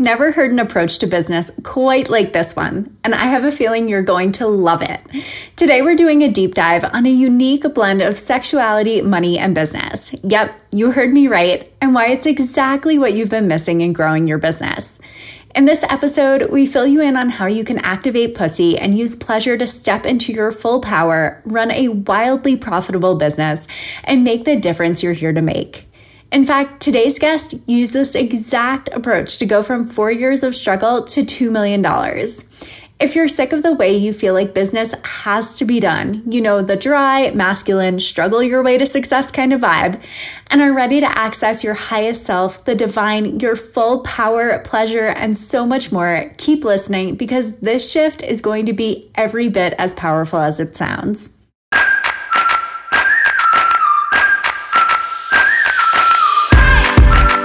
you've never heard an approach to business quite like this one, and I have a feeling you're going to love it. Today, we're doing a deep dive on a unique blend of sexuality, money, and business. Yep, you heard me right, and why it's exactly what you've been missing in growing your business. In this episode, we fill you in on how you can activate pussy and use pleasure to step into your full power, run a wildly profitable business, and make the difference you're here to make. In fact, today's guest used this exact approach to go from four years of struggle to $2 million. If you're sick of the way you feel like business has to be done, you know, the dry, masculine, struggle your way to success kind of vibe, and are ready to access your highest self, the divine, your full power, pleasure, and so much more, keep listening because this shift is going to be every bit as powerful as it sounds.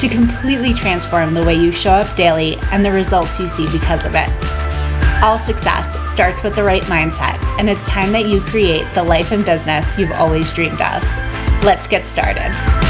to completely transform the way you show up daily and the results you see because of it. All success starts with the right mindset, and it's time that you create the life and business you've always dreamed of. Let's get started.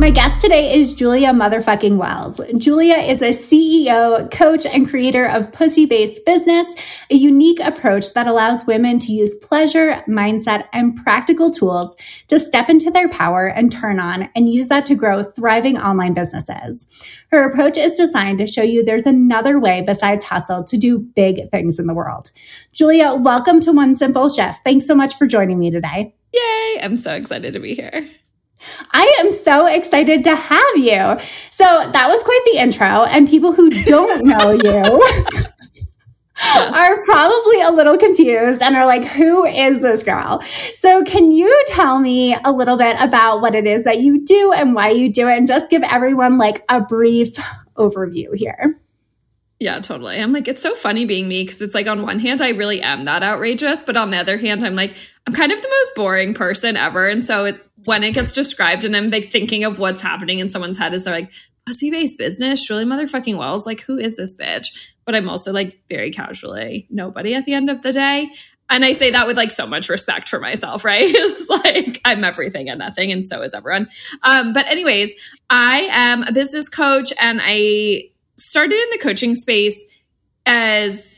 My guest today is Julia motherfucking Wells. Julia is a CEO, coach, and creator of Pussy Based Business, a unique approach that allows women to use pleasure, mindset, and practical tools to step into their power and turn on and use that to grow thriving online businesses. Her approach is designed to show you there's another way besides hustle to do big things in the world. Julia, welcome to One Simple Shift. Thanks so much for joining me today. Yay! I'm so excited to be here. I am so excited to have you. So that was quite the intro, and people who don't know you yes. are probably a little confused and are like, who is this girl? So, can you tell me a little bit about what it is that you do and why you do it, and just give everyone like a brief overview here? Yeah, totally. I'm like, it's so funny being me because it's like, on one hand, I really am that outrageous. But on the other hand, I'm like, I'm kind of the most boring person ever. And so it, when it gets described and I'm like thinking of what's happening in someone's head, is they're like, pussy based business, Julie motherfucking Wells. Like, who is this bitch? But I'm also like very casually nobody at the end of the day. And I say that with like so much respect for myself, right? it's like I'm everything and nothing, and so is everyone. Um, but, anyways, I am a business coach and I started in the coaching space as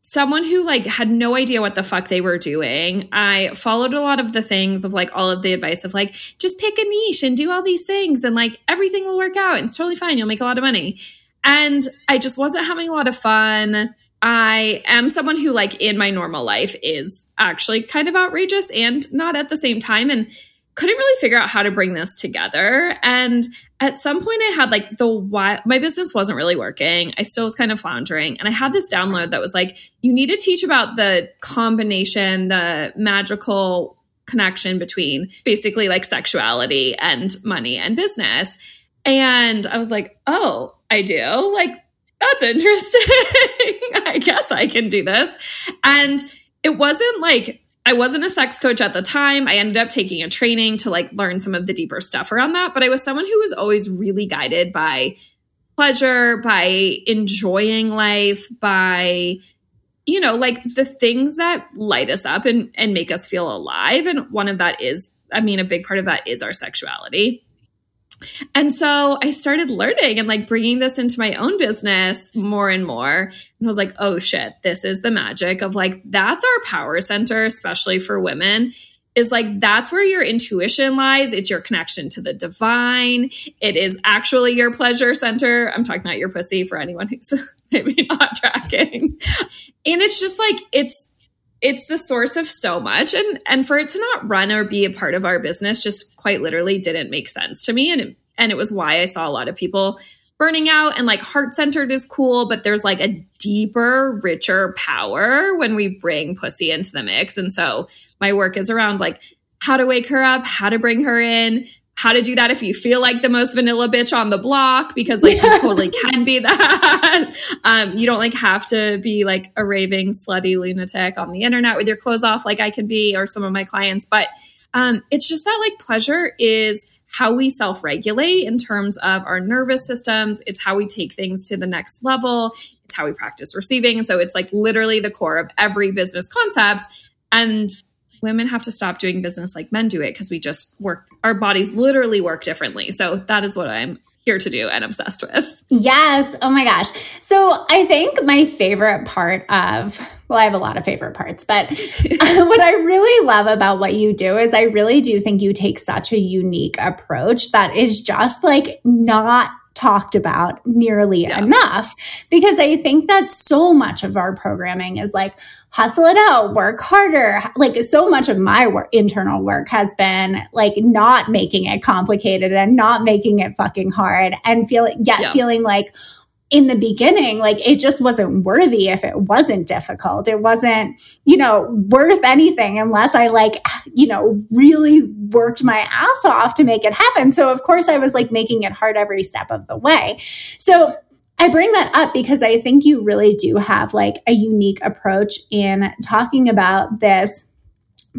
someone who like had no idea what the fuck they were doing. I followed a lot of the things of like all of the advice of like just pick a niche and do all these things and like everything will work out and it's totally fine. You'll make a lot of money. And I just wasn't having a lot of fun. I am someone who like in my normal life is actually kind of outrageous and not at the same time and couldn't really figure out how to bring this together. And at some point I had like the why my business wasn't really working. I still was kind of floundering. And I had this download that was like, you need to teach about the combination, the magical connection between basically like sexuality and money and business. And I was like, oh, I do? Like, that's interesting. I guess I can do this. And it wasn't like I wasn't a sex coach at the time. I ended up taking a training to like learn some of the deeper stuff around that, but I was someone who was always really guided by pleasure, by enjoying life, by you know, like the things that light us up and and make us feel alive and one of that is I mean a big part of that is our sexuality. And so I started learning and like bringing this into my own business more and more. And I was like, oh shit, this is the magic of like, that's our power center, especially for women. Is like that's where your intuition lies. It's your connection to the divine. It is actually your pleasure center. I'm talking about your pussy for anyone who's maybe not tracking. And it's just like, it's it's the source of so much and and for it to not run or be a part of our business just quite literally didn't make sense to me and it, and it was why I saw a lot of people burning out and like heart centered is cool but there's like a deeper richer power when we bring pussy into the mix. And so my work is around like how to wake her up how to bring her in how to do that if you feel like the most vanilla bitch on the block because like you totally can be that. Um, you don't like have to be like a raving slutty lunatic on the internet with your clothes off like i could be or some of my clients. But um, it's just that like pleasure is how we self regulate in terms of our nervous systems. It's how we take things to the next level. It's how we practice receiving. And so it's like literally the core of every business concept. And women have to stop doing business like men do it because we just work, our bodies literally work differently. So that is what I'm here to do and obsessed with. Yes. Oh my gosh. So I think my favorite part of, well, I have a lot of favorite parts, but uh, what I really love about what you do is I really do think you take such a unique approach that is just like not talked about nearly yeah. enough because I think that so much of our programming is like hustle it out, work harder. Like so much of my work, internal work has been like not making it complicated and not making it fucking hard and feeling, yet yeah. feeling like, in the beginning, like it just wasn't worthy if it wasn't difficult. It wasn't, you know, worth anything unless I like, you know, really worked my ass off to make it happen. So, of course, I was like making it hard every step of the way. So, I bring that up because I think you really do have like a unique approach in talking about this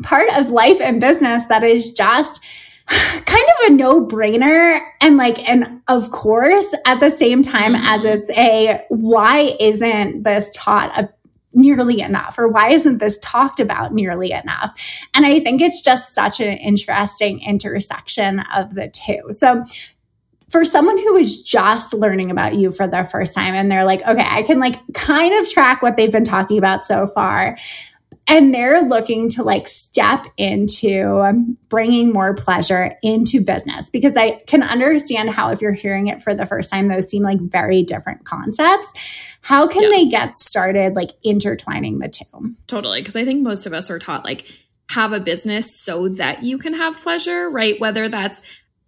part of life and business that is just kind of a no brainer and like and of course at the same time mm-hmm. as it's a why isn't this taught a, nearly enough? Or why isn't this talked about nearly enough? And i think it's just such an interesting intersection of the two. So for someone who is just learning about you for the first time and they're like okay i can like kind of track what they've been talking about so far and they're looking to like step into bringing more pleasure into business because I can understand how if you're hearing it for the first time those seem like very different concepts. How can yeah. they get started like intertwining the two? Totally, because I think most of us are taught like have a business so that you can have pleasure, right? Whether that's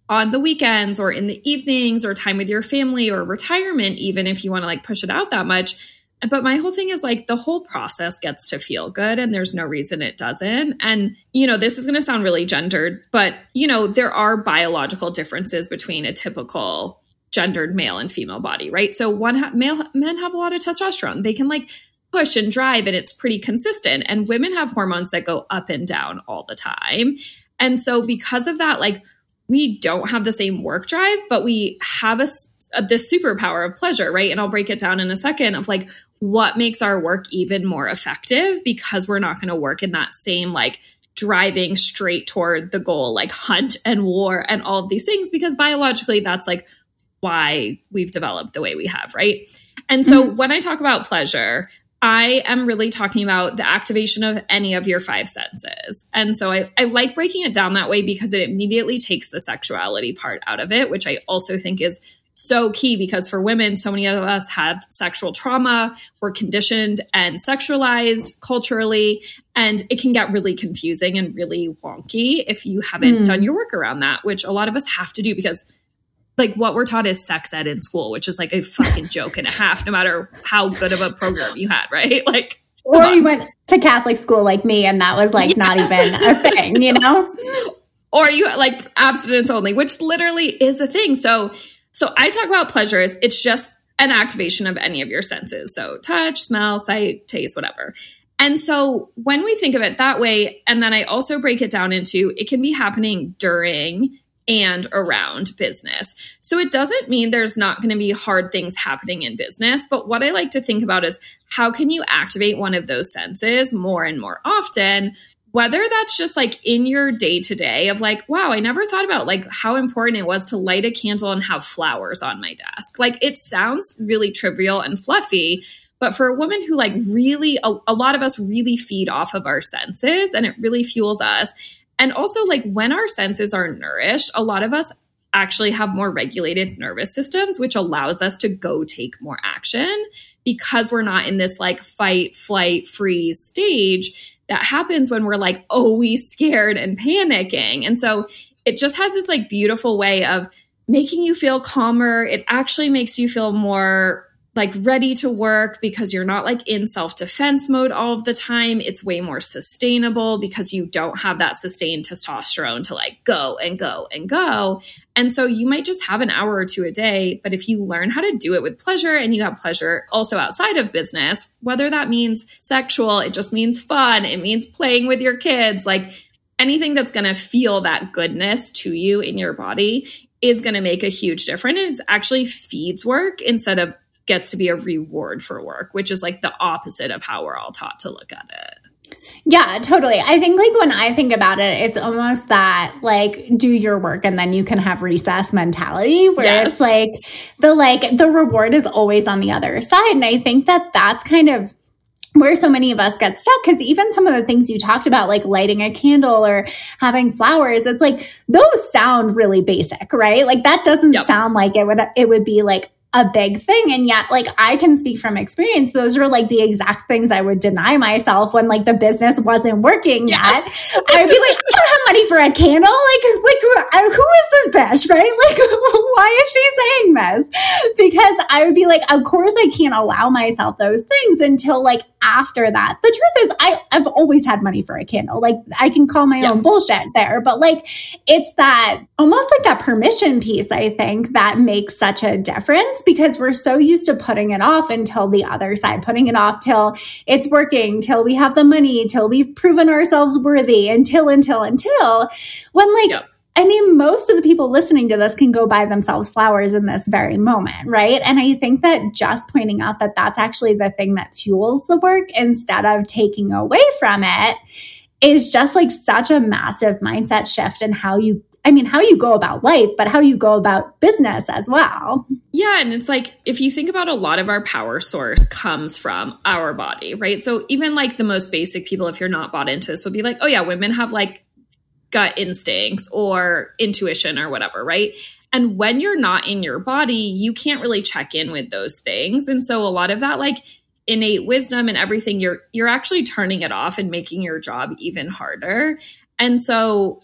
on the weekends or in the evenings or time with your family or retirement even if you want to like push it out that much but my whole thing is like the whole process gets to feel good and there's no reason it doesn't. And, you know, this is going to sound really gendered, but, you know, there are biological differences between a typical gendered male and female body, right? So one ha- male men have a lot of testosterone. They can like push and drive and it's pretty consistent. And women have hormones that go up and down all the time. And so because of that, like we don't have the same work drive, but we have a this superpower of pleasure, right? And I'll break it down in a second of like what makes our work even more effective because we're not going to work in that same like driving straight toward the goal like hunt and war and all of these things because biologically that's like why we've developed the way we have right and so mm-hmm. when i talk about pleasure i am really talking about the activation of any of your five senses and so I, I like breaking it down that way because it immediately takes the sexuality part out of it which i also think is so key because for women, so many of us have sexual trauma, we're conditioned and sexualized culturally, and it can get really confusing and really wonky if you haven't mm. done your work around that, which a lot of us have to do because like what we're taught is sex ed in school, which is like a fucking joke and a half, no matter how good of a program you had, right? Like, or you went to Catholic school like me, and that was like yes. not even a thing, you know? or you like abstinence only, which literally is a thing. So so I talk about pleasures. It's just an activation of any of your senses. So touch, smell, sight, taste, whatever. And so when we think of it that way, and then I also break it down into it can be happening during and around business. So it doesn't mean there's not going to be hard things happening in business, but what I like to think about is how can you activate one of those senses more and more often whether that's just like in your day to day of like, wow, I never thought about like how important it was to light a candle and have flowers on my desk. Like it sounds really trivial and fluffy, but for a woman who like really, a, a lot of us really feed off of our senses and it really fuels us. And also, like when our senses are nourished, a lot of us actually have more regulated nervous systems, which allows us to go take more action because we're not in this like fight, flight, freeze stage that happens when we're like always scared and panicking. And so it just has this like beautiful way of making you feel calmer. It actually makes you feel more like ready to work because you're not like in self defense mode all of the time. It's way more sustainable because you don't have that sustained testosterone to like go and go and go. And so you might just have an hour or two a day. But if you learn how to do it with pleasure and you have pleasure also outside of business, whether that means sexual, it just means fun, it means playing with your kids, like anything that's going to feel that goodness to you in your body is going to make a huge difference. It actually feeds work instead of gets to be a reward for work, which is like the opposite of how we're all taught to look at it. Yeah, totally. I think like when I think about it, it's almost that like do your work and then you can have recess mentality where yes. it's like the like the reward is always on the other side. And I think that that's kind of where so many of us get stuck because even some of the things you talked about like lighting a candle or having flowers it's like those sound really basic right like that doesn't yep. sound like it would it would be like a big thing. And yet, like, I can speak from experience. Those are like the exact things I would deny myself when like the business wasn't working yes. yet. I'd be like, I don't have money for a candle. Like, like, uh, who is this bitch? Right? Like, why is she saying this? Because I would be like, of course I can't allow myself those things until like after that. The truth is, I, I've always had money for a candle. Like, I can call my own bullshit there, but like, it's that almost like that permission piece, I think, that makes such a difference because we're so used to putting it off until the other side, putting it off till it's working, till we have the money, till we've proven ourselves worthy, until, until, until. When like, yep. I mean, most of the people listening to this can go buy themselves flowers in this very moment, right? And I think that just pointing out that that's actually the thing that fuels the work instead of taking away from it is just like such a massive mindset shift in how you I mean, how you go about life, but how you go about business as well. Yeah. And it's like, if you think about a lot of our power source comes from our body, right? So even like the most basic people, if you're not bought into this, would be like, oh, yeah, women have like gut instincts or intuition or whatever, right? And when you're not in your body, you can't really check in with those things. And so a lot of that, like, innate wisdom and everything you're you're actually turning it off and making your job even harder and so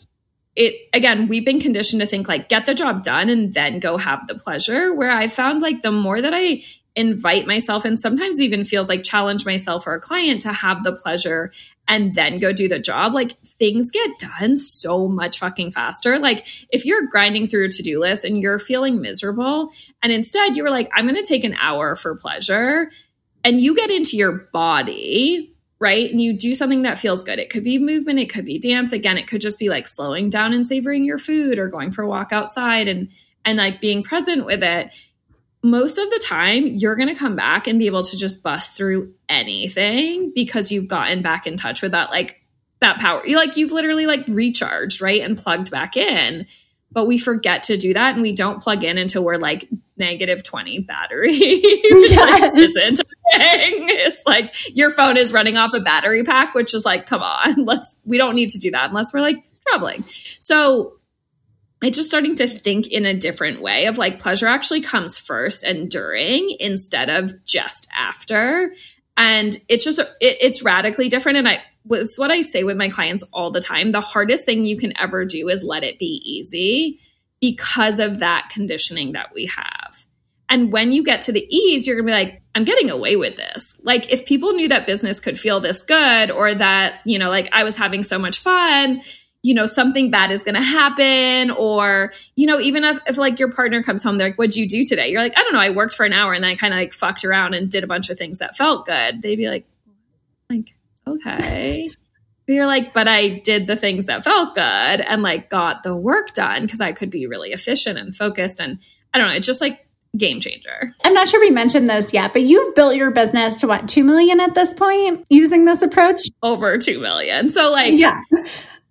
it again we've been conditioned to think like get the job done and then go have the pleasure where i found like the more that i invite myself and sometimes even feels like challenge myself or a client to have the pleasure and then go do the job like things get done so much fucking faster. Like if you're grinding through a to-do list and you're feeling miserable and instead you were like i'm going to take an hour for pleasure and you get into your body right? And you do something that feels good. It could be movement, it could be dance. Again, it could just be like slowing down and savoring your food or going for a walk outside and and like being present with it. Most of the time, you're going to come back and be able to just bust through anything because you've gotten back in touch with that like that power. You like you've literally like recharged, right? And plugged back in but we forget to do that and we don't plug in until we're like negative 20 battery yes. isn't it's like your phone is running off a battery pack which is like come on let's we don't need to do that unless we're like traveling so it's just starting to think in a different way of like pleasure actually comes first and during instead of just after and it's just it, it's radically different and i was what I say with my clients all the time. The hardest thing you can ever do is let it be easy because of that conditioning that we have. And when you get to the ease, you're going to be like, I'm getting away with this. Like, if people knew that business could feel this good or that, you know, like I was having so much fun, you know, something bad is going to happen. Or, you know, even if, if like your partner comes home, they're like, what'd you do today? You're like, I don't know. I worked for an hour and then I kind of like fucked around and did a bunch of things that felt good. They'd be like, like, okay. But you're like, but I did the things that felt good and like got the work done because I could be really efficient and focused. And I don't know, It just like game changer. I'm not sure we mentioned this yet, but you've built your business to what, 2 million at this point using this approach? Over 2 million. So, like, yeah.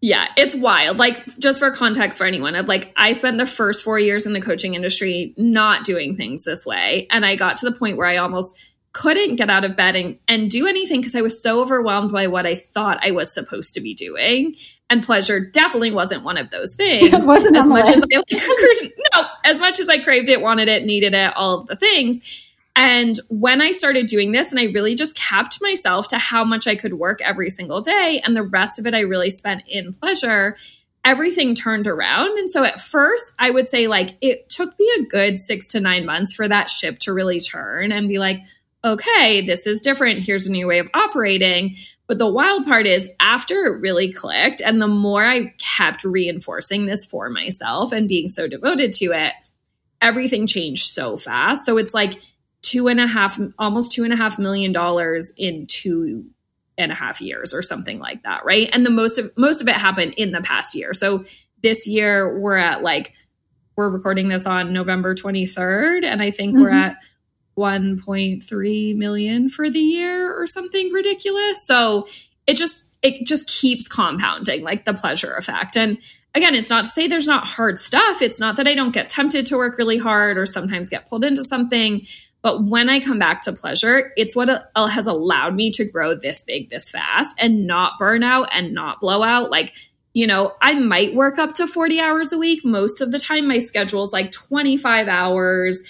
Yeah, it's wild. Like, just for context for anyone, I've like, I spent the first four years in the coaching industry not doing things this way. And I got to the point where I almost couldn't get out of bed and, and do anything because I was so overwhelmed by what I thought I was supposed to be doing. And pleasure definitely wasn't one of those things. It wasn't as much as I like, no, as much as I craved it, wanted it, needed it, all of the things. And when I started doing this, and I really just capped myself to how much I could work every single day, and the rest of it I really spent in pleasure, everything turned around. And so at first, I would say like it took me a good six to nine months for that ship to really turn and be like, okay, this is different. Here's a new way of operating. But the wild part is after it really clicked, and the more I kept reinforcing this for myself and being so devoted to it, everything changed so fast. So it's like two and a half, almost two and a half million dollars in two and a half years or something like that, right? And the most of most of it happened in the past year. So this year we're at like we're recording this on November 23rd and I think mm-hmm. we're at 1.3 million for the year or something ridiculous. So it just it just keeps compounding like the pleasure effect. And again, it's not to say there's not hard stuff. It's not that I don't get tempted to work really hard or sometimes get pulled into something. But when I come back to pleasure, it's what uh, has allowed me to grow this big, this fast and not burn out and not blow out. Like, you know, I might work up to 40 hours a week. Most of the time, my schedule is like 25 hours.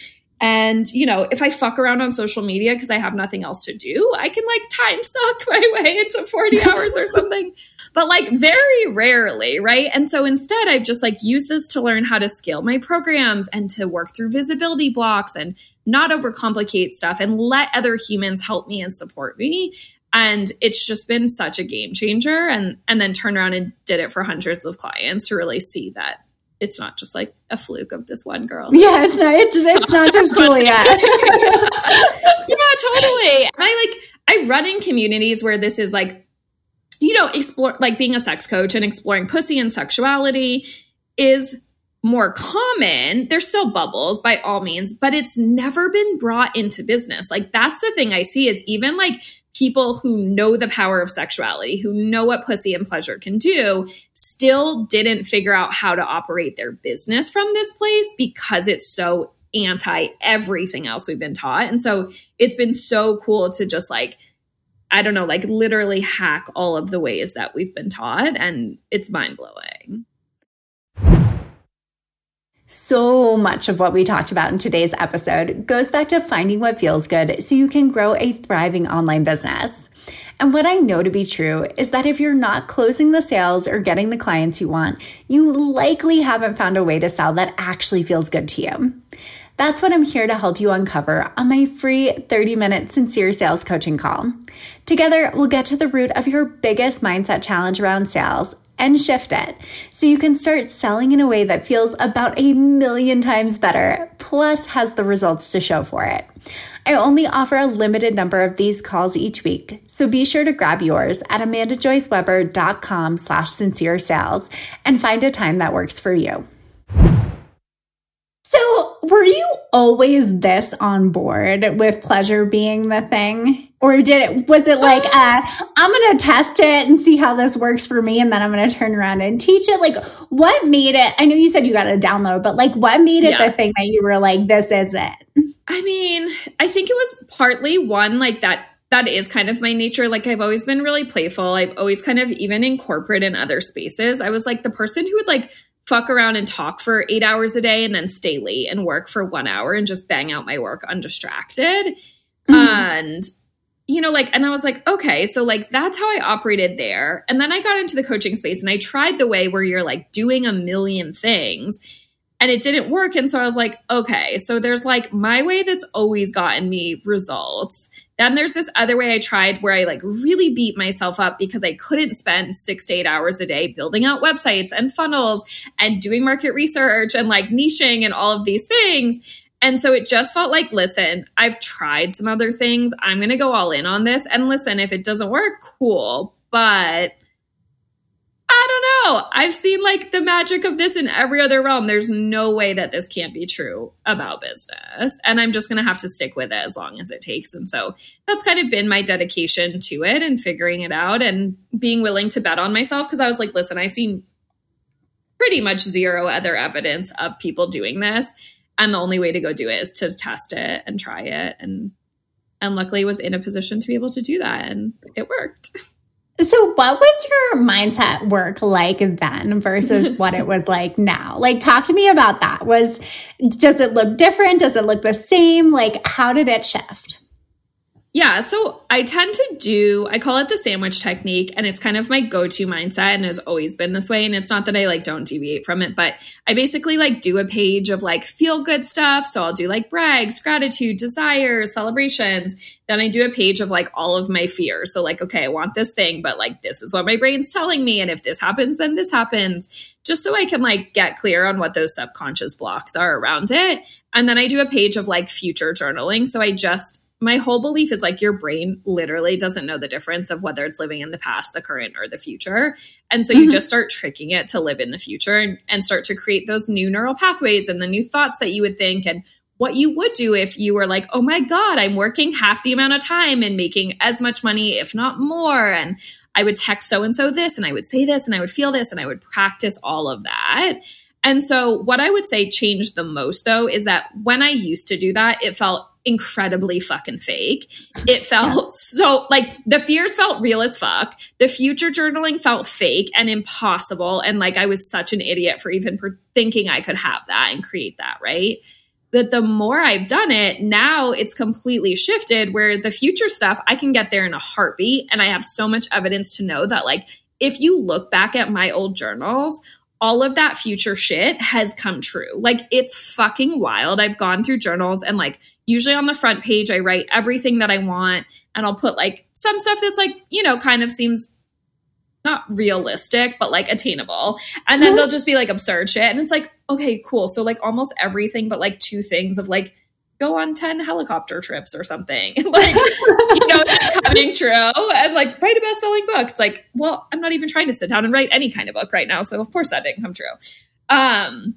And, you know, if I fuck around on social media because I have nothing else to do, I can like time suck my way into 40 hours or something. But like very rarely, right? And so instead, I've just like used this to learn how to scale my programs and to work through visibility blocks and not overcomplicate stuff and let other humans help me and support me and it's just been such a game changer and and then turn around and did it for hundreds of clients to really see that it's not just like a fluke of this one girl. Yeah, it's not. It's, it's not just Julia. yeah, totally. And I like I run in communities where this is like, you know, explore like being a sex coach and exploring pussy and sexuality is more common. There's still bubbles by all means, but it's never been brought into business. Like that's the thing I see is even like people who know the power of sexuality, who know what pussy and pleasure can do, still didn't figure out how to operate their business from this place because it's so anti everything else we've been taught. And so it's been so cool to just like, I don't know, like literally hack all of the ways that we've been taught. And it's mind blowing. So much of what we talked about in today's episode goes back to finding what feels good so you can grow a thriving online business. And what I know to be true is that if you're not closing the sales or getting the clients you want, you likely haven't found a way to sell that actually feels good to you. That's what I'm here to help you uncover on my free 30 minute sincere sales coaching call. Together, we'll get to the root of your biggest mindset challenge around sales and shift it so you can start selling in a way that feels about a million times better, plus has the results to show for it. I only offer a limited number of these calls each week, so be sure to grab yours at amandajoyceweber.com slash sincere sales and find a time that works for you. So, were you always this on board with pleasure being the thing? Or did it, was it like, uh, I'm going to test it and see how this works for me. And then I'm going to turn around and teach it. Like, what made it? I know you said you got a download, but like, what made it yeah. the thing that you were like, this is it? I mean, I think it was partly one, like that that is kind of my nature. Like I've always been really playful. I've always kind of even in corporate and other spaces, I was like the person who would like fuck around and talk for eight hours a day and then stay late and work for one hour and just bang out my work undistracted. Mm-hmm. And, you know, like, and I was like, okay, so like that's how I operated there. And then I got into the coaching space and I tried the way where you're like doing a million things and it didn't work. And so I was like, okay, so there's like my way that's always gotten me results. Then there's this other way I tried where I like really beat myself up because I couldn't spend six to eight hours a day building out websites and funnels and doing market research and like niching and all of these things. And so it just felt like, listen, I've tried some other things. I'm going to go all in on this. And listen, if it doesn't work, cool. But I don't know. I've seen like the magic of this in every other realm. There's no way that this can't be true about business. And I'm just going to have to stick with it as long as it takes. And so that's kind of been my dedication to it and figuring it out and being willing to bet on myself. Cause I was like, listen, I see pretty much zero other evidence of people doing this. And the only way to go do it is to test it and try it. And and luckily was in a position to be able to do that. And it worked. So, what was your mindset work like then versus what it was like now? Like, talk to me about that. Was does it look different? Does it look the same? Like, how did it shift? Yeah, so I tend to do, I call it the sandwich technique, and it's kind of my go to mindset and has always been this way. And it's not that I like don't deviate from it, but I basically like do a page of like feel good stuff. So I'll do like brags, gratitude, desires, celebrations. Then I do a page of like all of my fears. So, like, okay, I want this thing, but like this is what my brain's telling me. And if this happens, then this happens, just so I can like get clear on what those subconscious blocks are around it. And then I do a page of like future journaling. So I just, my whole belief is like your brain literally doesn't know the difference of whether it's living in the past, the current, or the future. And so mm-hmm. you just start tricking it to live in the future and, and start to create those new neural pathways and the new thoughts that you would think and what you would do if you were like, oh my God, I'm working half the amount of time and making as much money, if not more. And I would text so and so this, and I would say this, and I would feel this, and I would practice all of that. And so, what I would say changed the most though is that when I used to do that, it felt incredibly fucking fake. It felt so like the fears felt real as fuck. The future journaling felt fake and impossible. And like I was such an idiot for even for thinking I could have that and create that, right? But the more I've done it, now it's completely shifted where the future stuff, I can get there in a heartbeat. And I have so much evidence to know that, like, if you look back at my old journals, all of that future shit has come true. Like it's fucking wild. I've gone through journals and like usually on the front page I write everything that I want and I'll put like some stuff that's like, you know, kind of seems not realistic, but like attainable. And then mm-hmm. they'll just be like absurd shit. And it's like, okay, cool. So like almost everything, but like two things of like, go on 10 helicopter trips or something. like, you know, coming true. And like write a best-selling book. It's like, well, I'm not even trying to sit down and write any kind of book right now. So of course that didn't come true. Um,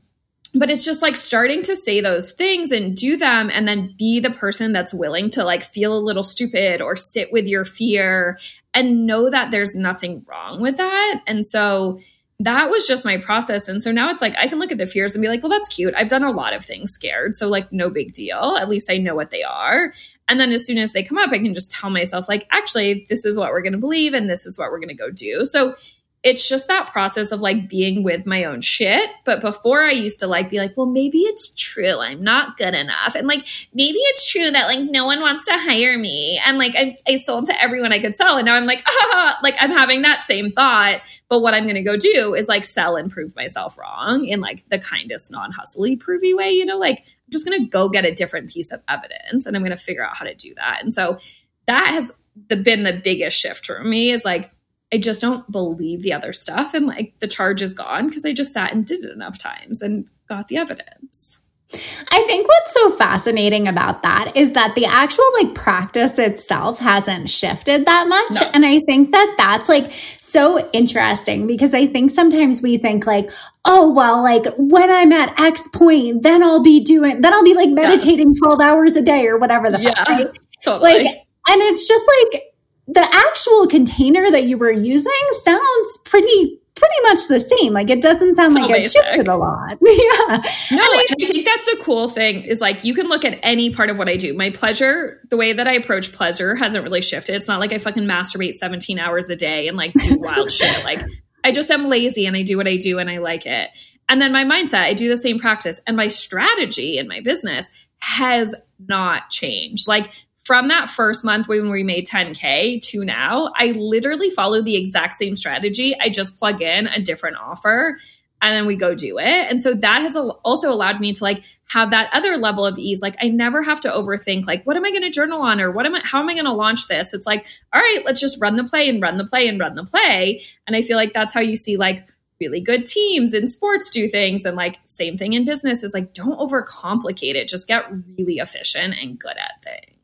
but it's just like starting to say those things and do them and then be the person that's willing to like feel a little stupid or sit with your fear and know that there's nothing wrong with that. And so that was just my process. And so now it's like I can look at the fears and be like, well, that's cute. I've done a lot of things scared. So, like, no big deal. At least I know what they are. And then as soon as they come up, I can just tell myself, like, actually, this is what we're going to believe and this is what we're going to go do. So, it's just that process of like being with my own shit. But before I used to like be like, well, maybe it's true. I'm not good enough. And like, maybe it's true that like no one wants to hire me. And like, I, I sold to everyone I could sell. And now I'm like, ah, like I'm having that same thought. But what I'm going to go do is like sell and prove myself wrong in like the kindest, non hustly, provy way, you know, like I'm just going to go get a different piece of evidence and I'm going to figure out how to do that. And so that has been the biggest shift for me is like, I just don't believe the other stuff. And like the charge is gone because I just sat and did it enough times and got the evidence. I think what's so fascinating about that is that the actual like practice itself hasn't shifted that much. No. And I think that that's like so interesting because I think sometimes we think like, oh, well, like when I'm at X point, then I'll be doing, then I'll be like meditating yes. 12 hours a day or whatever the yeah, fuck. Right? Totally. Like, and it's just like, the actual container that you were using sounds pretty pretty much the same. Like it doesn't sound so like basic. it shifted a lot. yeah. No, I, I, think that's the cool thing is like you can look at any part of what I do. My pleasure, the way that I approach pleasure hasn't really shifted. It's not like I fucking masturbate 17 hours a day and like do wild shit. Like I just am lazy and I do what I do and I like it. And then my mindset, I do the same practice. And my strategy in my business has not changed. Like from that first month when we made 10K to now, I literally follow the exact same strategy. I just plug in a different offer and then we go do it. And so that has also allowed me to like have that other level of ease. Like I never have to overthink like what am I going to journal on or what am I how am I going to launch this? It's like, all right, let's just run the play and run the play and run the play. And I feel like that's how you see like really good teams in sports do things and like same thing in business is like don't overcomplicate it. Just get really efficient and good at things.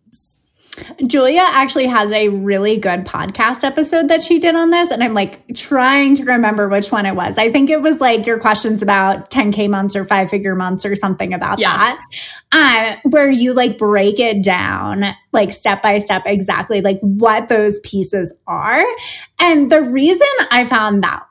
Julia actually has a really good podcast episode that she did on this. And I'm like trying to remember which one it was. I think it was like your questions about 10K months or five figure months or something about yes. that. Uh, where you like break it down like step by step exactly like what those pieces are. And the reason I found that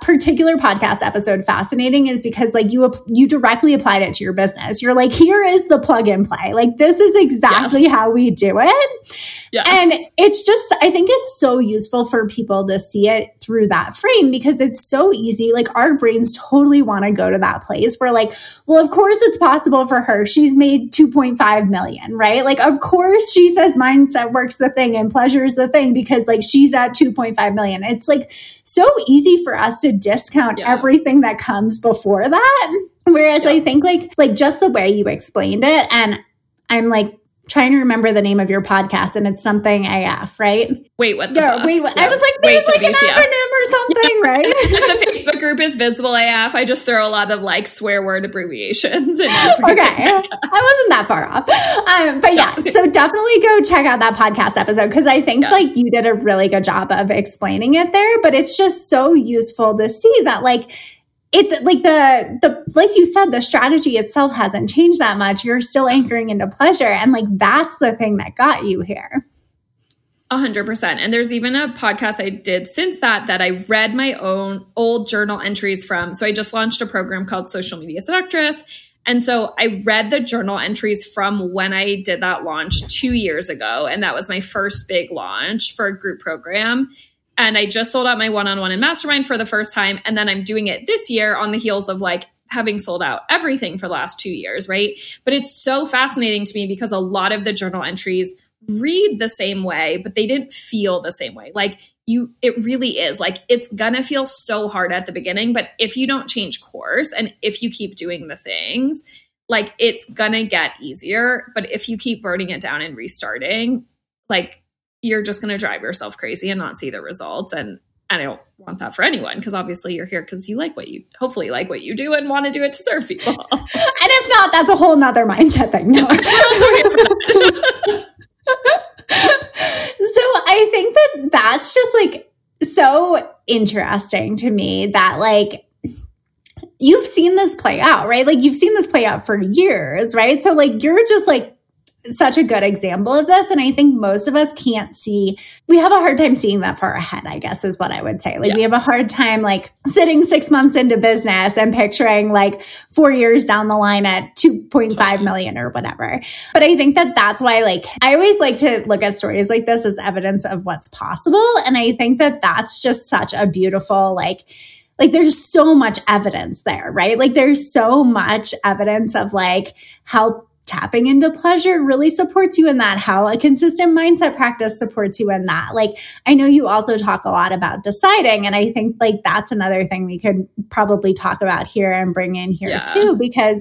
particular podcast episode fascinating is because like you you directly applied it to your business. You're like, here is the plug and play. Like this is exactly yes. how we do it. Yes. And it's just, I think it's so useful for people to see it through that frame because it's so easy. Like our brains totally want to go to that place where, like, well, of course it's possible for her. She's made 2.5 million, right? Like, of course she says mindset works the thing and pleasure is the thing because, like, she's at 2.5 million. It's like so easy for us to discount yeah. everything that comes before that. Whereas yeah. I think, like, like just the way you explained it, and I'm like trying to remember the name of your podcast and it's something AF, right? Wait, what the yeah, wait, yeah. I was like, there's wait, like an acronym or something, right? just the Facebook group is Visible AF. I just throw a lot of like swear word abbreviations. okay. I wasn't that far off. Um, but yeah, so definitely go check out that podcast episode because I think yes. like you did a really good job of explaining it there, but it's just so useful to see that like it like the the like you said the strategy itself hasn't changed that much you're still anchoring into pleasure and like that's the thing that got you here a hundred percent. And there's even a podcast I did since that that I read my own old journal entries from. So I just launched a program called Social Media Seductress. And so I read the journal entries from when I did that launch two years ago. And that was my first big launch for a group program. And I just sold out my one on one and mastermind for the first time. And then I'm doing it this year on the heels of like having sold out everything for the last two years, right? But it's so fascinating to me because a lot of the journal entries read the same way, but they didn't feel the same way. Like you, it really is like it's gonna feel so hard at the beginning, but if you don't change course and if you keep doing the things, like it's gonna get easier. But if you keep burning it down and restarting, like you're just going to drive yourself crazy and not see the results. And, and I don't want that for anyone because obviously you're here because you like what you hopefully like what you do and want to do it to serve people. and if not, that's a whole nother mindset thing. No. so I think that that's just like so interesting to me that like you've seen this play out, right? Like you've seen this play out for years, right? So like you're just like such a good example of this. And I think most of us can't see, we have a hard time seeing that far ahead, I guess is what I would say. Like yeah. we have a hard time like sitting six months into business and picturing like four years down the line at 2.5 million or whatever. But I think that that's why like I always like to look at stories like this as evidence of what's possible. And I think that that's just such a beautiful like, like there's so much evidence there, right? Like there's so much evidence of like how tapping into pleasure really supports you in that, how a consistent mindset practice supports you in that. Like, I know you also talk a lot about deciding, and I think like that's another thing we could probably talk about here and bring in here yeah. too, because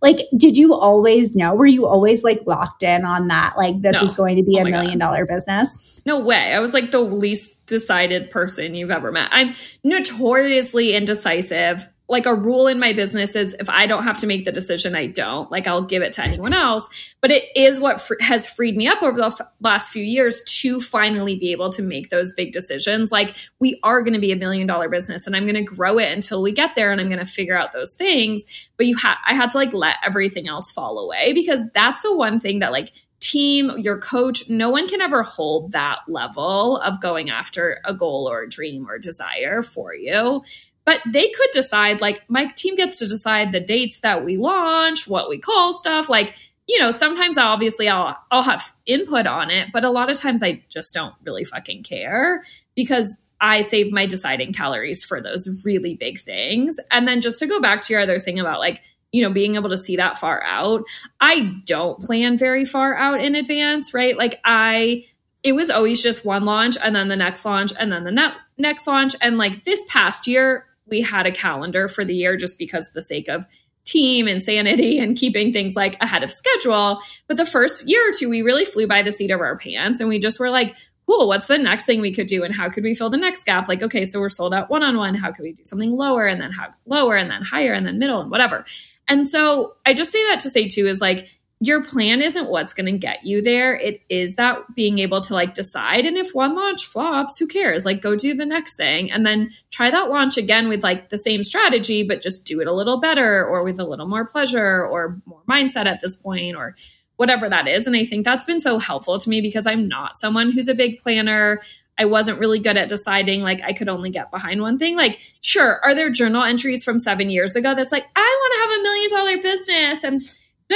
like, did you always know? Were you always like locked in on that? Like, this no. is going to be oh a million God. dollar business? No way. I was like the least decided person you've ever met. I'm notoriously indecisive like a rule in my business is if I don't have to make the decision, I don't. Like I'll give it to anyone else. But it is what fr- has freed me up over the f- last few years to finally be able to make those big decisions. Like we are going to be a million dollar business, and I'm going to grow it until we get there, and I'm going to figure out those things. But you had, I had to like let everything else fall away because that's the one thing that like team, your coach, no one can ever hold that level of going after a goal or a dream or desire for you but they could decide like my team gets to decide the dates that we launch what we call stuff like you know sometimes obviously i'll i'll have input on it but a lot of times i just don't really fucking care because i save my deciding calories for those really big things. And then just to go back to your other thing about like you know being able to see that far out i don't plan very far out in advance right? Like i it was always just one launch and then the next launch and then the ne- next launch. And like this past year we had a calendar for the year just because the sake of team and sanity and keeping things like ahead of schedule. But the first year or two, we really flew by the seat of our pants and we just were like, cool, what's the next thing we could do? And how could we fill the next gap? Like, okay, so we're sold out one on one. How could we do something lower and then how lower and then higher and then middle and whatever? And so I just say that to say too is like, your plan isn't what's going to get you there. It is that being able to like decide. And if one launch flops, who cares? Like go do the next thing and then try that launch again with like the same strategy, but just do it a little better or with a little more pleasure or more mindset at this point or whatever that is. And I think that's been so helpful to me because I'm not someone who's a big planner. I wasn't really good at deciding like I could only get behind one thing. Like, sure, are there journal entries from seven years ago that's like, I want to have a million dollar business and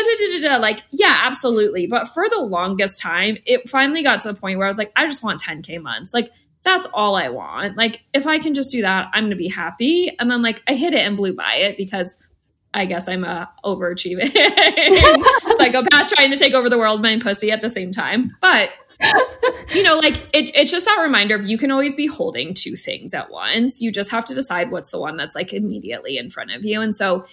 da, da, da, da, like, yeah, absolutely. But for the longest time, it finally got to the point where I was like, I just want 10K months. Like, that's all I want. Like, if I can just do that, I'm to be happy. And then, like, I hit it and blew by it because I guess I'm a overachieving psychopath trying to take over the world, my pussy at the same time. But you know, like it, it's just that reminder of you can always be holding two things at once. You just have to decide what's the one that's like immediately in front of you. And so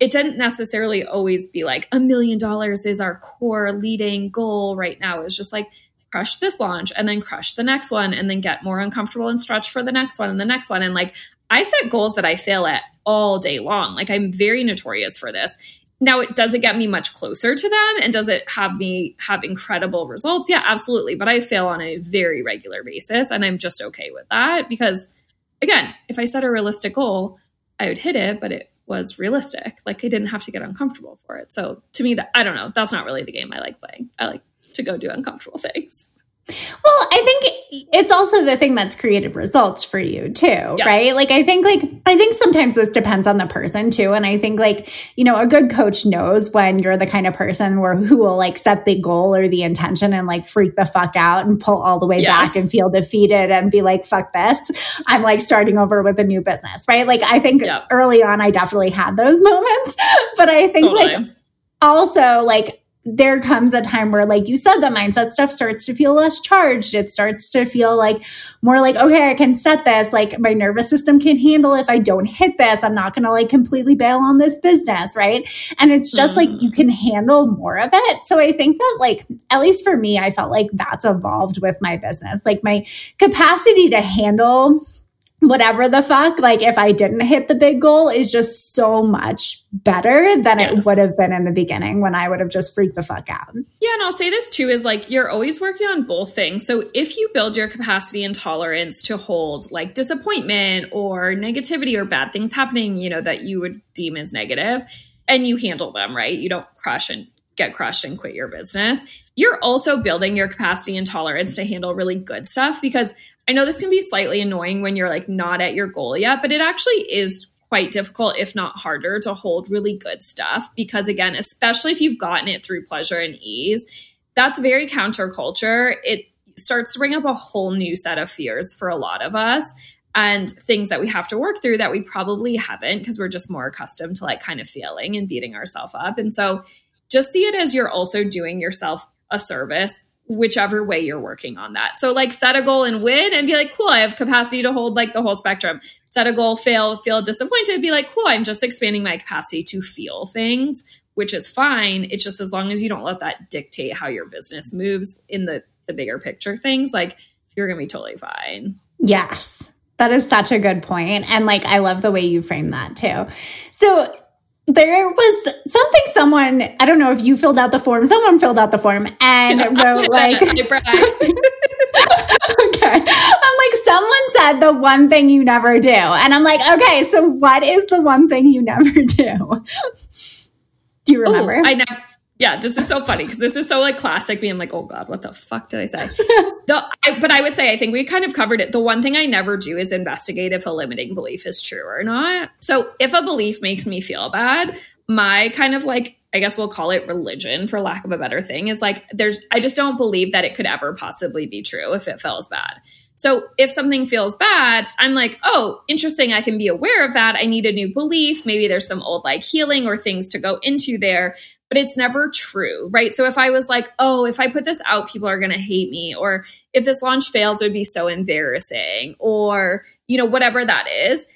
it didn't necessarily always be like a million dollars is our core leading goal right now. It was just like crush this launch and then crush the next one and then get more uncomfortable and stretch for the next one and the next one. And like I set goals that I fail at all day long. Like I'm very notorious for this. Now, it does it get me much closer to them and does it have me have incredible results? Yeah, absolutely. But I fail on a very regular basis and I'm just okay with that because again, if I set a realistic goal, I would hit it, but it was realistic. Like I didn't have to get uncomfortable for it. So to me that I don't know, that's not really the game I like playing. I like to go do uncomfortable things. Well, I think it's also the thing that's created results for you too, yeah. right? Like I think like I think sometimes this depends on the person too and I think like, you know, a good coach knows when you're the kind of person where who will like set the goal or the intention and like freak the fuck out and pull all the way yes. back and feel defeated and be like fuck this. I'm like starting over with a new business, right? Like I think yep. early on I definitely had those moments, but I think totally. like also like there comes a time where, like you said, the mindset stuff starts to feel less charged. It starts to feel like more like, okay, I can set this. Like my nervous system can handle if I don't hit this. I'm not going to like completely bail on this business. Right. And it's just mm. like you can handle more of it. So I think that, like, at least for me, I felt like that's evolved with my business. Like my capacity to handle whatever the fuck, like if I didn't hit the big goal is just so much better than yes. it would have been in the beginning when I would have just freaked the fuck out. Yeah, and I'll say this too is like you're always working on both things. So if you build your capacity and tolerance to hold like disappointment or negativity or bad things happening, you know, that you would deem as negative and you handle them, right? You don't crush and get crushed and quit your business. You're also building your capacity and tolerance to handle really good stuff because I know this can be slightly annoying when you're like not at your goal yet, but it actually is quite difficult, if not harder, to hold really good stuff. Because again, especially if you've gotten it through pleasure and ease, that's very counterculture. It starts to bring up a whole new set of fears for a lot of us and things that we have to work through that we probably haven't because we're just more accustomed to like kind of failing and beating ourselves up. And so just see it as you're also doing yourself a service whichever way you're working on that. So like set a goal and win and be like, cool, I have capacity to hold like the whole spectrum. Set a goal, fail, feel disappointed, be like, cool, I'm just expanding my capacity to feel things, which is fine. It's just as long as you don't let that dictate how your business moves in the the bigger picture things, like you're gonna be totally fine. Yes. That is such a good point. And like, I love the way you frame that too. So there was something someone I don't know if you filled out the form. Someone filled out the form and wrote like okay. I'm like someone said the one thing you never do. And I'm like, okay, so what is the one thing you never do? Do you remember? Ooh, I never yeah, this is so funny because this is so like classic me. I'm like, oh God, what the fuck did I say? the, I, but I would say I think we kind of covered it. The one thing I never do is investigate if a limiting belief is true or not. So if a belief makes me feel bad, my kind of like I guess we'll call it religion for lack of a better thing is like there's I just don't believe that it could ever possibly be true if it feels bad. So if something feels bad, I'm like, oh, interesting. I can be aware of that. I need a new belief. Maybe there's some old like healing or things to go into there but it's never true, right? So if I was like, oh, if I put this out, people are going to hate me, or if this launch fails, it would be so embarrassing, or, you know, whatever that is.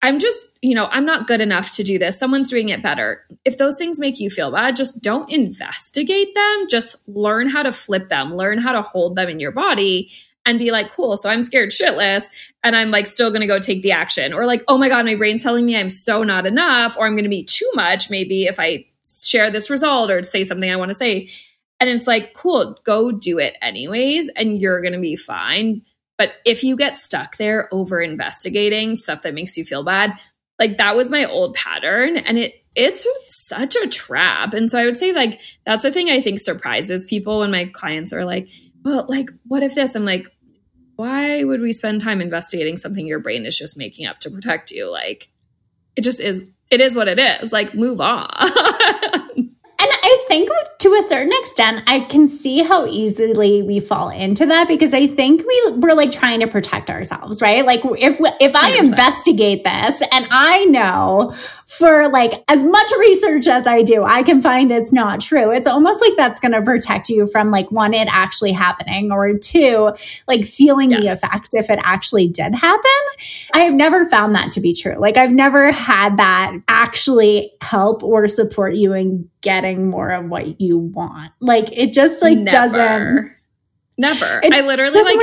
I'm just, you know, I'm not good enough to do this. Someone's doing it better. If those things make you feel bad, just don't investigate them. Just learn how to flip them, learn how to hold them in your body and be like, cool, so I'm scared shitless and I'm like still gonna go take the action. Or like, oh my God, my brain's telling me I'm so not enough, or I'm gonna be too much maybe if I share this result or say something I want to say. And it's like, cool, go do it anyways, and you're to be fine. But if you get stuck there over investigating stuff that makes you feel bad, like that was my old pattern and it it's such a trap. And so I would say like that's the thing I think surprises people when my clients are like, "Well, like what if this?" I'm like, "Why would we spend time investigating something your brain is just making up to protect you?" Like it just is it is what it is. Like, move on. and I think to a certain extent, I can see how easily we fall into that because I think we we're like trying to protect ourselves, right? Like if if I 100%. investigate this and I know for like as much research as I do, I can find it's not true. It's almost like that's going to protect you from like one, it actually happening, or two, like feeling yes. the effects if it actually did happen. I have never found that to be true. Like I've never had that actually help or support you in getting more of what you want. Like it just like never. doesn't. Never. I literally like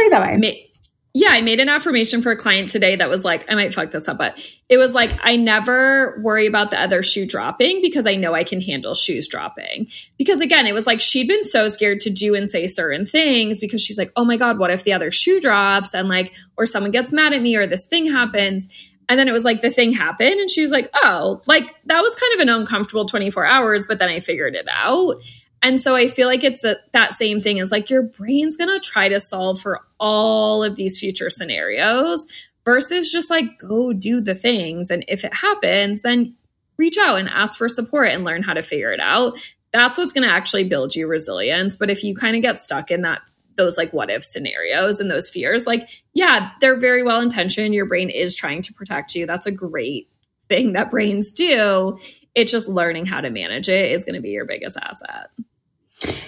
yeah, I made an affirmation for a client today that was like, I might fuck this up, but it was like, I never worry about the other shoe dropping because I know I can handle shoes dropping. Because again, it was like she'd been so scared to do and say certain things because she's like, oh my God, what if the other shoe drops and like, or someone gets mad at me or this thing happens. And then it was like the thing happened and she was like, oh, like that was kind of an uncomfortable 24 hours, but then I figured it out. And so I feel like it's a, that same thing as like your brain's going to try to solve for all of these future scenarios versus just like go do the things. And if it happens, then reach out and ask for support and learn how to figure it out. That's what's going to actually build you resilience. But if you kind of get stuck in that, those like what if scenarios and those fears, like, yeah, they're very well intentioned. Your brain is trying to protect you. That's a great thing that brains do. It's just learning how to manage it is going to be your biggest asset.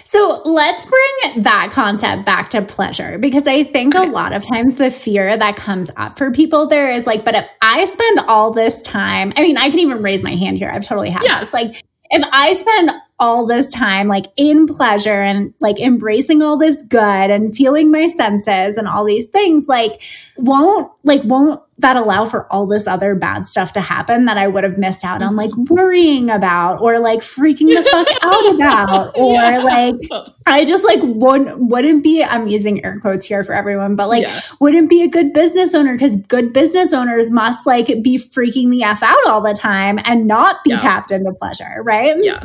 So let's bring that concept back to pleasure because I think okay. a lot of times the fear that comes up for people there is like, but if I spend all this time, I mean, I can even raise my hand here. I've totally had yeah. this. Like, if I spend all this time like in pleasure and like embracing all this good and feeling my senses and all these things, like won't like won't that allow for all this other bad stuff to happen that I would have missed out on, like mm-hmm. worrying about or like freaking the fuck out about, or yeah. like I just like wouldn't wouldn't be. I'm using air quotes here for everyone, but like yeah. wouldn't be a good business owner because good business owners must like be freaking the f out all the time and not be yeah. tapped into pleasure, right? Yeah.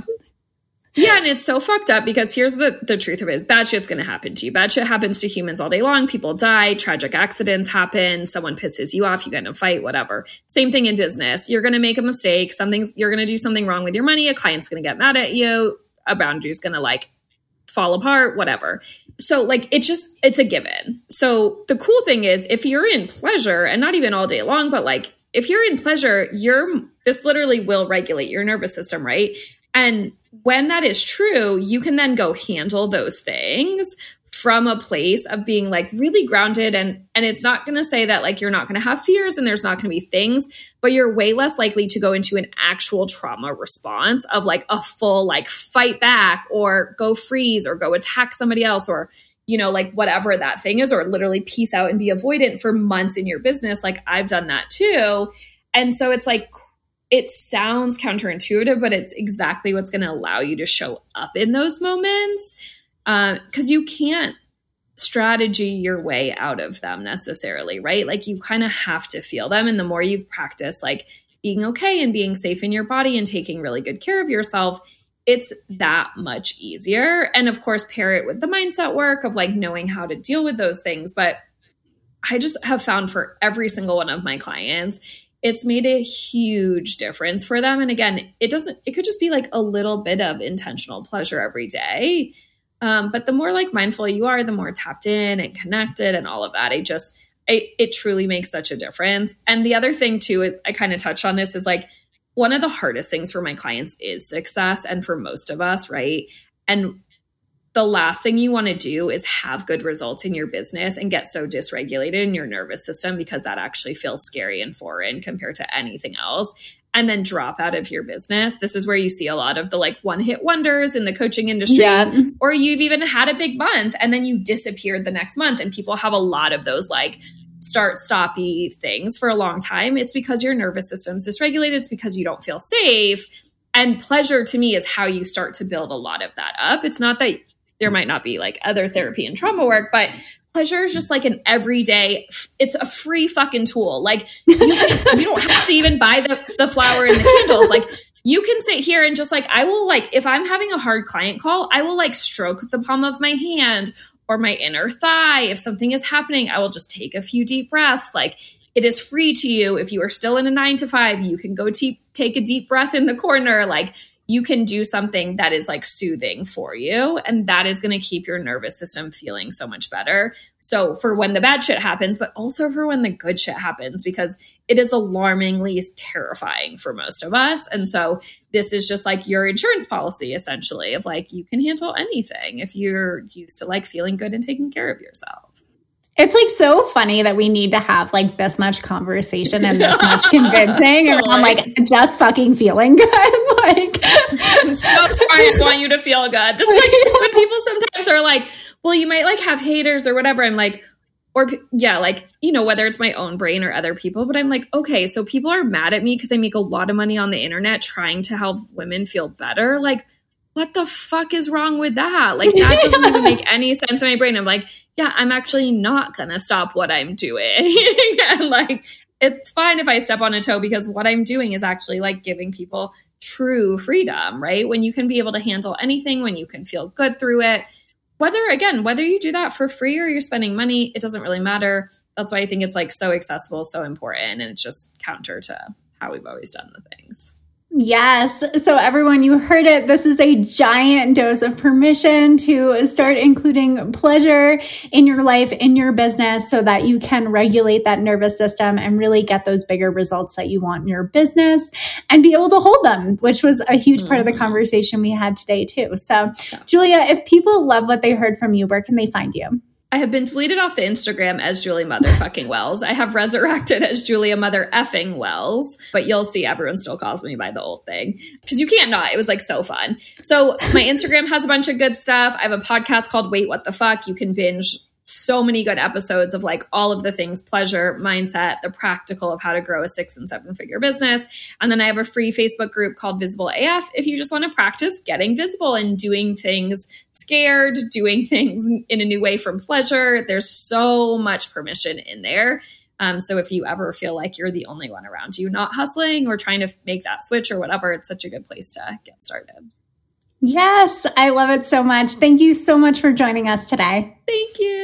Yeah, and it's so fucked up because here's the the truth of it is bad shit's gonna happen to you. Bad shit happens to humans all day long. People die, tragic accidents happen, someone pisses you off, you get in a fight, whatever. Same thing in business. You're gonna make a mistake, something's you're gonna do something wrong with your money, a client's gonna get mad at you, a boundary's gonna like fall apart, whatever. So like it just it's a given. So the cool thing is if you're in pleasure and not even all day long, but like if you're in pleasure, you're this literally will regulate your nervous system, right? And when that is true, you can then go handle those things from a place of being like really grounded. And and it's not going to say that like you're not going to have fears and there's not going to be things but you're way less likely to go into an actual trauma response of like a full like fight back or go freeze or go attack somebody else or you know like whatever that thing is or literally peace out and be avoidant for months in your business. Like I've done that too. And so it's like it sounds counterintuitive, but it's exactly what's going to allow you to show up in those moments because uh, you can't strategy your way out of them necessarily, right? Like you kind of have to feel them. And the more you've practiced, like being okay and being safe in your body and taking really good care of yourself, it's that much easier. And of course, pair it with the mindset work of like knowing how to deal with those things. But I just have found for every single one of my clients, it's made a huge difference for them. And again, it doesn't, it could just be like a little bit of intentional pleasure every day. Um, but the more like mindful you are, the more tapped in and connected and all of that. It just, it, it truly makes such a difference. And the other thing too, is I kind of touched on this is like one of the hardest things for my clients is success and for most of us, right? And the last thing you want to do is have good results in your business and get so dysregulated in your nervous system because that actually feels scary and foreign compared to anything else and then drop out of your business. This is where you see a lot of the like one hit wonders in the coaching industry. Yeah. Or you've even had a big month and then you disappeared the next month. And people have a lot of those like start stoppy things for a long time. It's because your nervous system's dysregulated. It's because you don't feel safe. And pleasure to me is how you start to build a lot of that up. It's not that there might not be like other therapy and trauma work, but pleasure is just like an everyday it's a free fucking tool. Like you, can, you don't have to even buy the, the flower and the candles. Like you can sit here and just like i will like if i'm having a hard client call i will like stroke the palm of my hand or my inner thigh. If something is happening i will just take a few deep breaths. Like it is free to you. If you are still in a nine to five you can go te- take a deep breath in the corner. Like you can do something that is like soothing for you. And that is going to keep your nervous system feeling so much better. So, for when the bad shit happens, but also for when the good shit happens, because it is alarmingly terrifying for most of us. And so, this is just like your insurance policy essentially of like, you can handle anything if you're used to like feeling good and taking care of yourself. It's like so funny that we need to have like this much conversation and this much convincing totally. around like just fucking feeling good. Like, I'm so sorry. I want you to feel good. This is like when people sometimes are like, well, you might like have haters or whatever. I'm like, or yeah, like, you know, whether it's my own brain or other people, but I'm like, okay, so people are mad at me because I make a lot of money on the internet trying to help women feel better. Like, what the fuck is wrong with that? Like that doesn't even make any sense in my brain. I'm like, yeah, I'm actually not gonna stop what I'm doing. and like it's fine if I step on a toe because what I'm doing is actually like giving people true freedom, right? When you can be able to handle anything, when you can feel good through it. Whether again, whether you do that for free or you're spending money, it doesn't really matter. That's why I think it's like so accessible, so important, and it's just counter to how we've always done the things. Yes. So, everyone, you heard it. This is a giant dose of permission to start including pleasure in your life, in your business, so that you can regulate that nervous system and really get those bigger results that you want in your business and be able to hold them, which was a huge part of the mm-hmm. conversation we had today, too. So. Julia, if people love what they heard from you, where can they find you? I have been deleted off the Instagram as Julie Motherfucking Wells. I have resurrected as Julia Mother effing Wells, but you'll see everyone still calls me by the old thing because you can't not. It was like so fun. So my Instagram has a bunch of good stuff. I have a podcast called Wait What the Fuck. You can binge so many good episodes of like all of the things pleasure, mindset, the practical of how to grow a six and seven figure business. And then I have a free Facebook group called Visible AF if you just want to practice getting visible and doing things scared, doing things in a new way from pleasure. There's so much permission in there. Um, so if you ever feel like you're the only one around you not hustling or trying to make that switch or whatever, it's such a good place to get started. Yes, I love it so much. Thank you so much for joining us today. Thank you.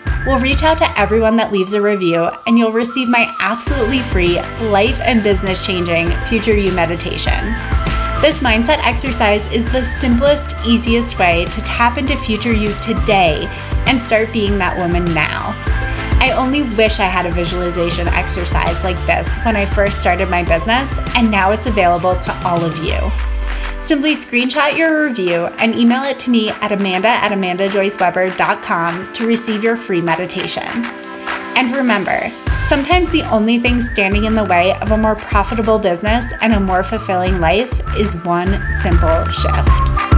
we'll reach out to everyone that leaves a review and you'll receive my absolutely free life and business changing Future You meditation. This mindset exercise is the simplest, easiest way to tap into future you today and start being that woman now. I only wish I had a visualization exercise like this when I first started my business, and now it's available to all of you. Simply screenshot your review and email it to me at amanda at amandajoyceweber.com to receive your free meditation. And remember, sometimes the only thing standing in the way of a more profitable business and a more fulfilling life is one simple shift.